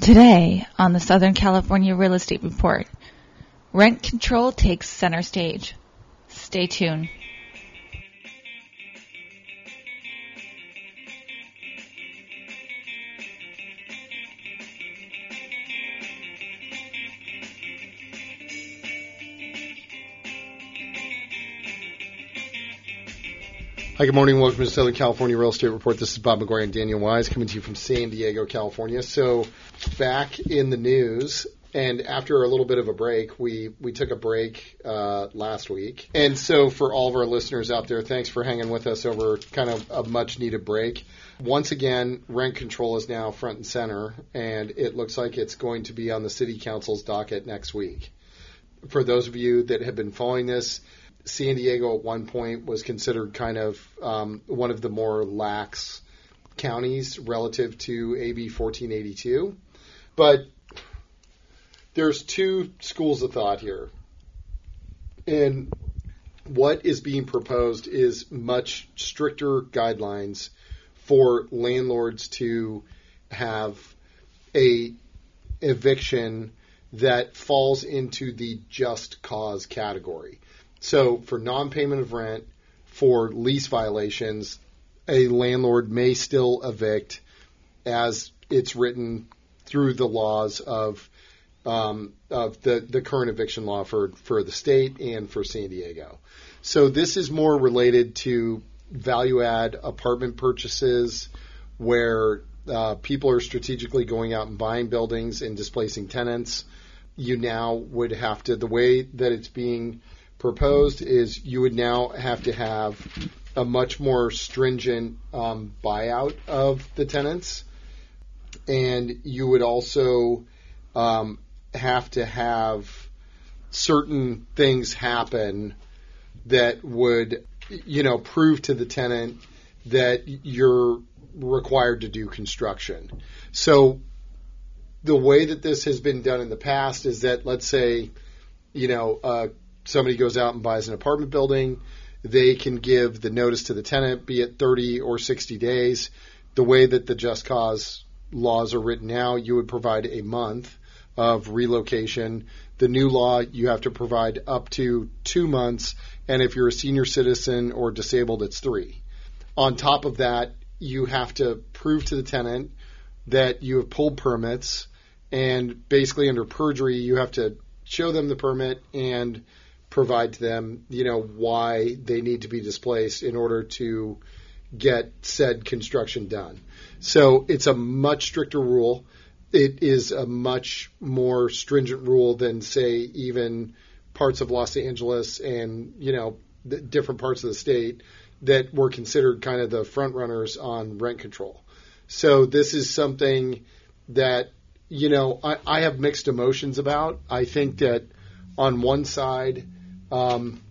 Today on the Southern California Real Estate Report, rent control takes center stage. Stay tuned. Hi, good morning. Welcome to the Southern California Real Estate Report. This is Bob McGuire and Daniel Wise coming to you from San Diego, California. So, back in the news, and after a little bit of a break, we, we took a break uh, last week. And so, for all of our listeners out there, thanks for hanging with us over kind of a much needed break. Once again, rent control is now front and center, and it looks like it's going to be on the City Council's docket next week. For those of you that have been following this, San Diego at one point was considered kind of um, one of the more lax counties relative to AB 1482. But there's two schools of thought here. And what is being proposed is much stricter guidelines for landlords to have a eviction that falls into the just cause category. So for non-payment of rent, for lease violations, a landlord may still evict as it's written through the laws of um, of the, the current eviction law for, for the state and for San Diego. So this is more related to value add apartment purchases where uh, people are strategically going out and buying buildings and displacing tenants. You now would have to, the way that it's being proposed is you would now have to have a much more stringent um, buyout of the tenants, and you would also um, have to have certain things happen that would, you know, prove to the tenant that you're required to do construction. So the way that this has been done in the past is that, let's say, you know, uh, somebody goes out and buys an apartment building, they can give the notice to the tenant, be it 30 or 60 days. The way that the just cause laws are written now, you would provide a month of relocation. The new law, you have to provide up to two months, and if you're a senior citizen or disabled, it's three. On top of that, you have to prove to the tenant that you have pulled permits, and basically under perjury, you have to show them the permit and provide to them, you know, why they need to be displaced in order to get said construction done. So it's a much stricter rule. It is a much more stringent rule than, say, even parts of Los Angeles and, you know, different parts of the state that were considered kind of the front runners on rent control. So this is something that, you know, I, I have mixed emotions about. I think that on one side, um,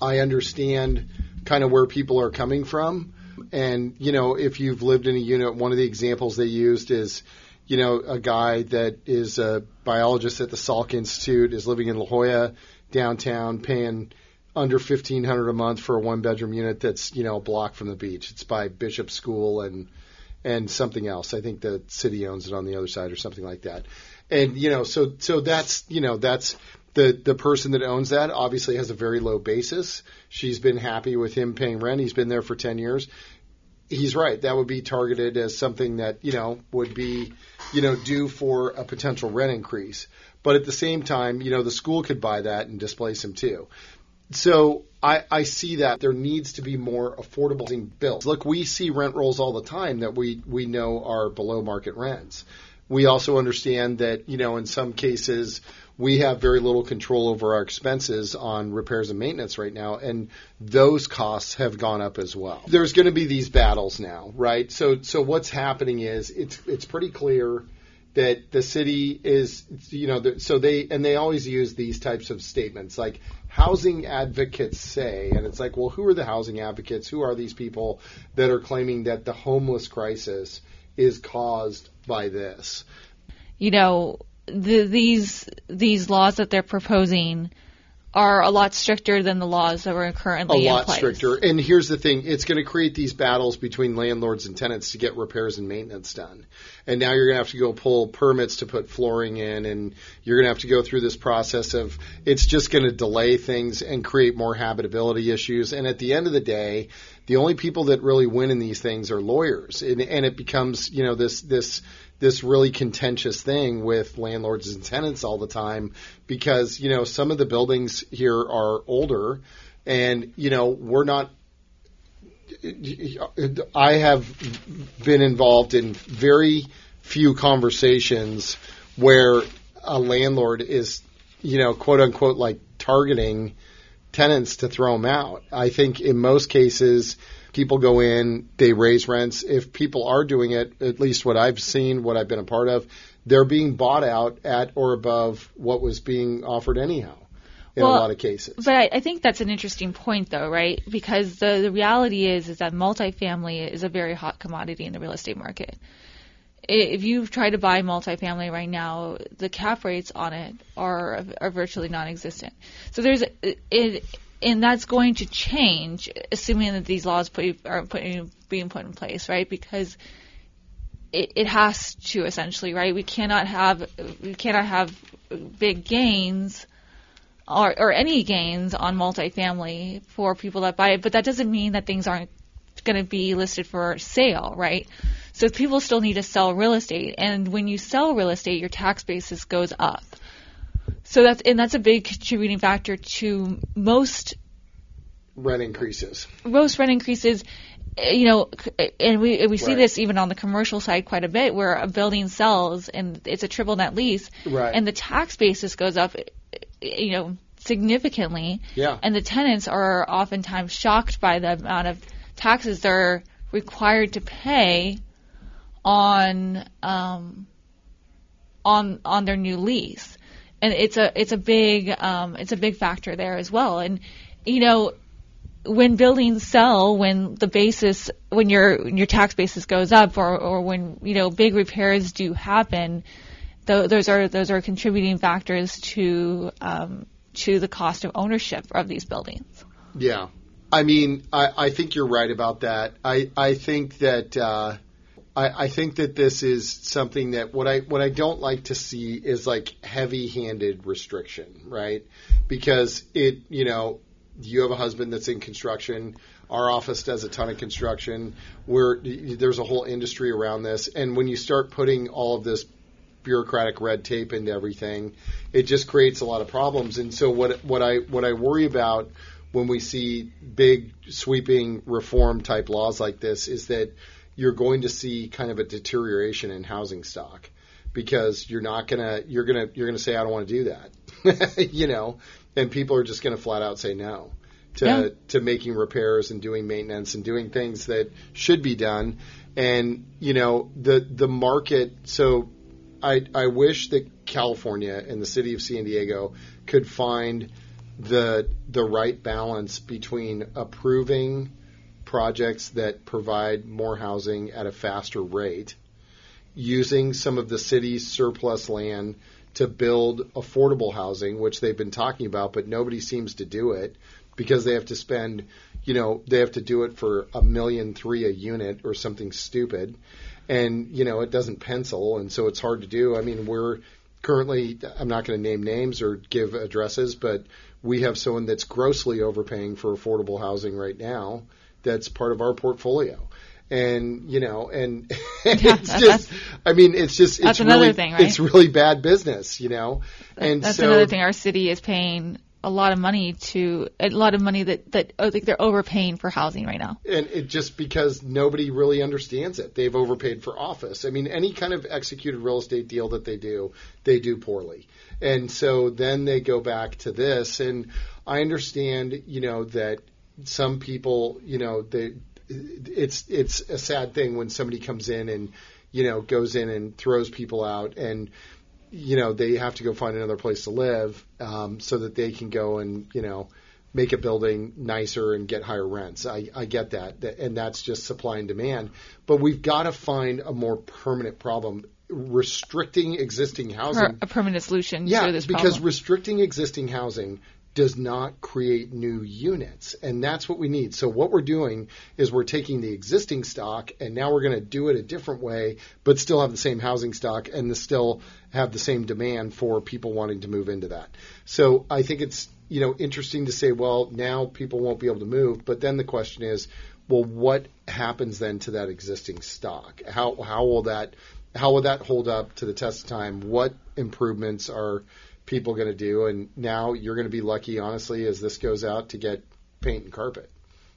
I understand kind of where people are coming from. And, you know, if you've lived in a unit, one of the examples they used is, you know, a guy that is a biologist at the Salk Institute is living in La Jolla downtown paying under fifteen hundred a month for a one bedroom unit that's, you know, a block from the beach. It's by Bishop School and and something else. I think the city owns it on the other side or something like that. And you know, so so that's you know that's the the person that owns that obviously has a very low basis. She's been happy with him paying rent. He's been there for ten years. He's right. That would be targeted as something that you know would be you know due for a potential rent increase. But at the same time, you know the school could buy that and displace him too. So I, I see that there needs to be more affordable built. Look, we see rent rolls all the time that we we know are below market rents. We also understand that you know in some cases we have very little control over our expenses on repairs and maintenance right now, and those costs have gone up as well. There's going to be these battles now, right? So, so what's happening is it's it's pretty clear that the city is, you know, so they and they always use these types of statements like housing advocates say, and it's like, well, who are the housing advocates? Who are these people that are claiming that the homeless crisis is caused by this? You know, the, these these laws that they're proposing are a lot stricter than the laws that were a currently in lot stricter. And here's the thing: it's going to create these battles between landlords and tenants to get repairs and maintenance done. And now you're going to have to go pull permits to put flooring in, and you're going to have to go through this process of it's just going to delay things and create more habitability issues. And at the end of the day, the only people that really win in these things are lawyers, and, and it becomes you know this this this really contentious thing with landlords and tenants all the time because you know some of the buildings here are older and you know we're not I have been involved in very few conversations where a landlord is you know quote unquote like targeting tenants to throw them out. I think in most cases people go in, they raise rents. If people are doing it, at least what I've seen, what I've been a part of, they're being bought out at or above what was being offered anyhow in Well, a lot of cases. But I, I think that's an interesting point, though, right? Because the, the reality is is that multifamily is a very hot commodity in the real estate market. If you try to buy multifamily right now, the cap rates on it are are virtually non-existent. So there's it, and that's going to change, assuming that these laws put, are put, being put in place, right? Because it, it has to essentially, right? We cannot have we cannot have big gains or, or any gains on multifamily for people that buy it, but that doesn't mean that things aren't going to be listed for sale, right? So people still need to sell real estate, and when you sell real estate, your tax basis goes up. So that's and that's a big contributing factor to most Rent increases. most rent increases. eh, You know, and we we see Right. this even on the commercial side quite a bit, where a building sells and it's a triple net lease, Right. and the tax basis goes up, eh, you know, significantly. Yeah. And the tenants are oftentimes shocked by the amount of taxes they're required to pay on um, on on their new lease, and it's a it's a big um, it's a big factor there as well. And you know, when buildings sell, when the basis when your your tax basis goes up, or or when you know big repairs do happen, th- those are those are contributing factors to um, to the cost of ownership of these buildings. Yeah. I mean, I, I think you're right about that. I, I think that uh, I, I think that this is something that what I what I don't like to see is like heavy-handed restriction, right? Because it, you know, you have a husband that's in construction. Our office does a ton of construction. Where there's a whole industry around this, and when you start putting all of this bureaucratic red tape into everything, it just creates a lot of problems. And so what what I what I worry about when we see big sweeping reform type laws like this is that you're going to see kind of a deterioration in housing stock because you're not gonna you're gonna you're gonna say I don't want to do that, you know, and people are just gonna flat out say no to Yeah. to making repairs and doing maintenance and doing things that should be done. And you know the the market. So I I wish that California and the city of San Diego could find the the right balance between approving projects that provide more housing at a faster rate, using some of the city's surplus land to build affordable housing, which they've been talking about, but nobody seems to do it because they have to spend, you know, they have to do it for a million three a unit or something stupid. And, you know, it doesn't pencil, and so it's hard to do. I mean, we're currently, I'm not going to name names or give addresses, but we have someone that's grossly overpaying for affordable housing right now that's part of our portfolio. And, you know, and it's just, I mean, it's just, it's another really, thing, right? it's really bad business, you know? And That's so, another thing. Our city is paying a lot of money to a lot of money that that oh, I think they're overpaying for housing right now. and it just because nobody really understands it. They've overpaid for office. I mean, any kind of executed real estate deal that they do, they do poorly. And so then they go back to this. And I understand, you know, that some people, you know, they, it's it's a sad thing when somebody comes in and, you know, goes in and throws people out and you know they have to go find another place to live um, so that they can go and you know make a building nicer and get higher rents. I, I get that, and that's just supply and demand. But we've got to find a more permanent problem. Restricting existing housing a permanent solution yeah, to this because problem. restricting existing housing does not create new units. And that's what we need. So what we're doing is we're taking the existing stock and now we're going to do it a different way, but still have the same housing stock and still have the same demand for people wanting to move into that. So I think it's, you know, interesting to say, well, now people won't be able to move. But then the question is, well, what happens then to that existing stock? How, how will that, how will that hold up to the test of time? What improvements are people going to do. And now you're going to be lucky, honestly, as this goes out to get paint and carpet,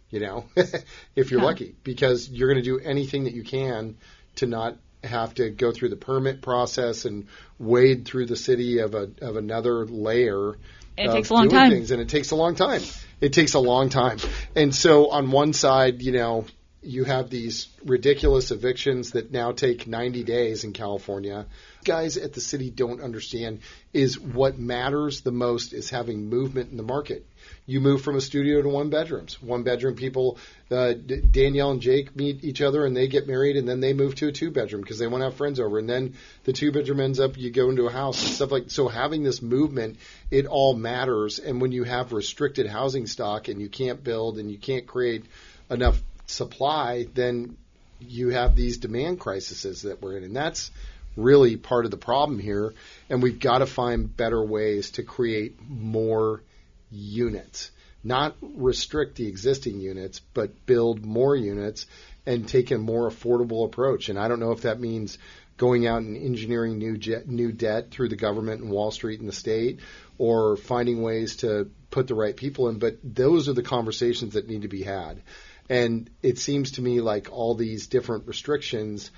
you know, if you're yeah. lucky, because you're going to do anything that you can to not have to go through the permit process and wade through the city of a of another layer. It takes a long time. Things, and it takes a long time. It takes a long time. And so on one side, you know, you have these ridiculous evictions that now take 90 days in California. Guys at the city don't understand is what matters the most is having movement in the market. You move from a studio to one bedrooms. One bedroom people, uh, Danielle and Jake meet each other and they get married and then they move to a two bedroom because they want to have friends over. And then the two bedroom ends up, you go into a house and stuff like, so having this movement, it all matters. And when you have restricted housing stock and you can't build and you can't create enough supply, then you have these demand crises that we're in. And that's really part of the problem here. And we've got to find better ways to create more units. Not restrict the existing units, but build more units and take a more affordable approach. And I don't know if that means going out and engineering new jet, new debt through the government and Wall Street and the state, or finding ways to put the right people in. But those are the conversations that need to be had. And it seems to me like all these different restrictions.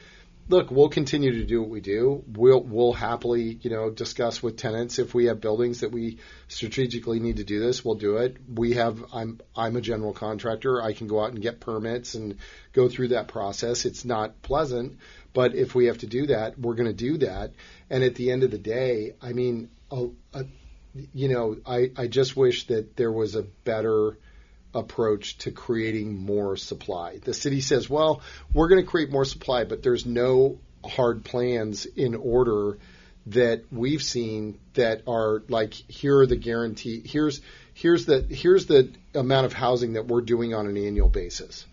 Look, we'll continue to do what we do. We'll we'll happily, you know, discuss with tenants if we have buildings that we strategically need to do this. We'll do it. We have. I'm I'm a general contractor. I can go out and get permits and go through that process. It's not pleasant, but if we have to do that, we're going to do that. And at the end of the day, I mean, a, a, you know, I I just wish that there was a better approach to creating more supply. The city says, well, we're going to create more supply, but there's no hard plans in order that we've seen that are like here are the guarantee here's here's the here's the amount of housing that we're doing on an annual basis.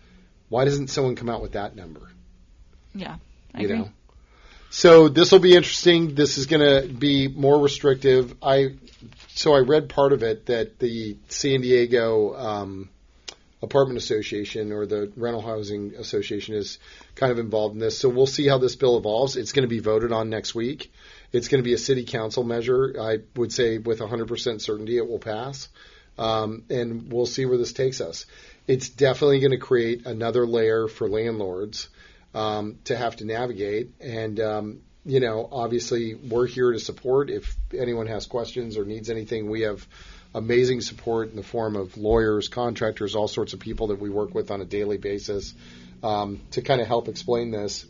Why doesn't someone come out with that number? Yeah, I you agree. know. So this will be interesting. This is going to be more restrictive. I so I read part of it that the San Diego um, Apartment Association or the Rental Housing Association is kind of involved in this. So we'll see how this bill evolves. It's going to be voted on next week. It's going to be a city council measure. I would say with 100% certainty it will pass. Um, and we'll see where this takes us. It's definitely going to create another layer for landlords um, to have to navigate. And, um, you know, obviously we're here to support. If anyone has questions or needs anything, we have amazing support in the form of lawyers, contractors, all sorts of people that we work with on a daily basis um, to kind of help explain this.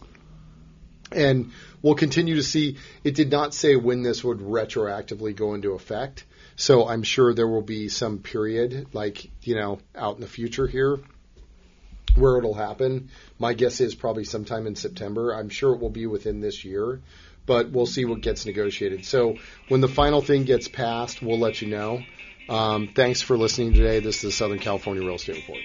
And we'll continue to see. It did not say when this would retroactively go into effect. So I'm sure there will be some period, like, you know, out in the future here where it'll happen. My guess is probably sometime in September. I'm sure it will be within this year, but we'll see what gets negotiated. So when the final thing gets passed, we'll let you know. Um, thanks for listening today. This is the Southern California Real Estate Report.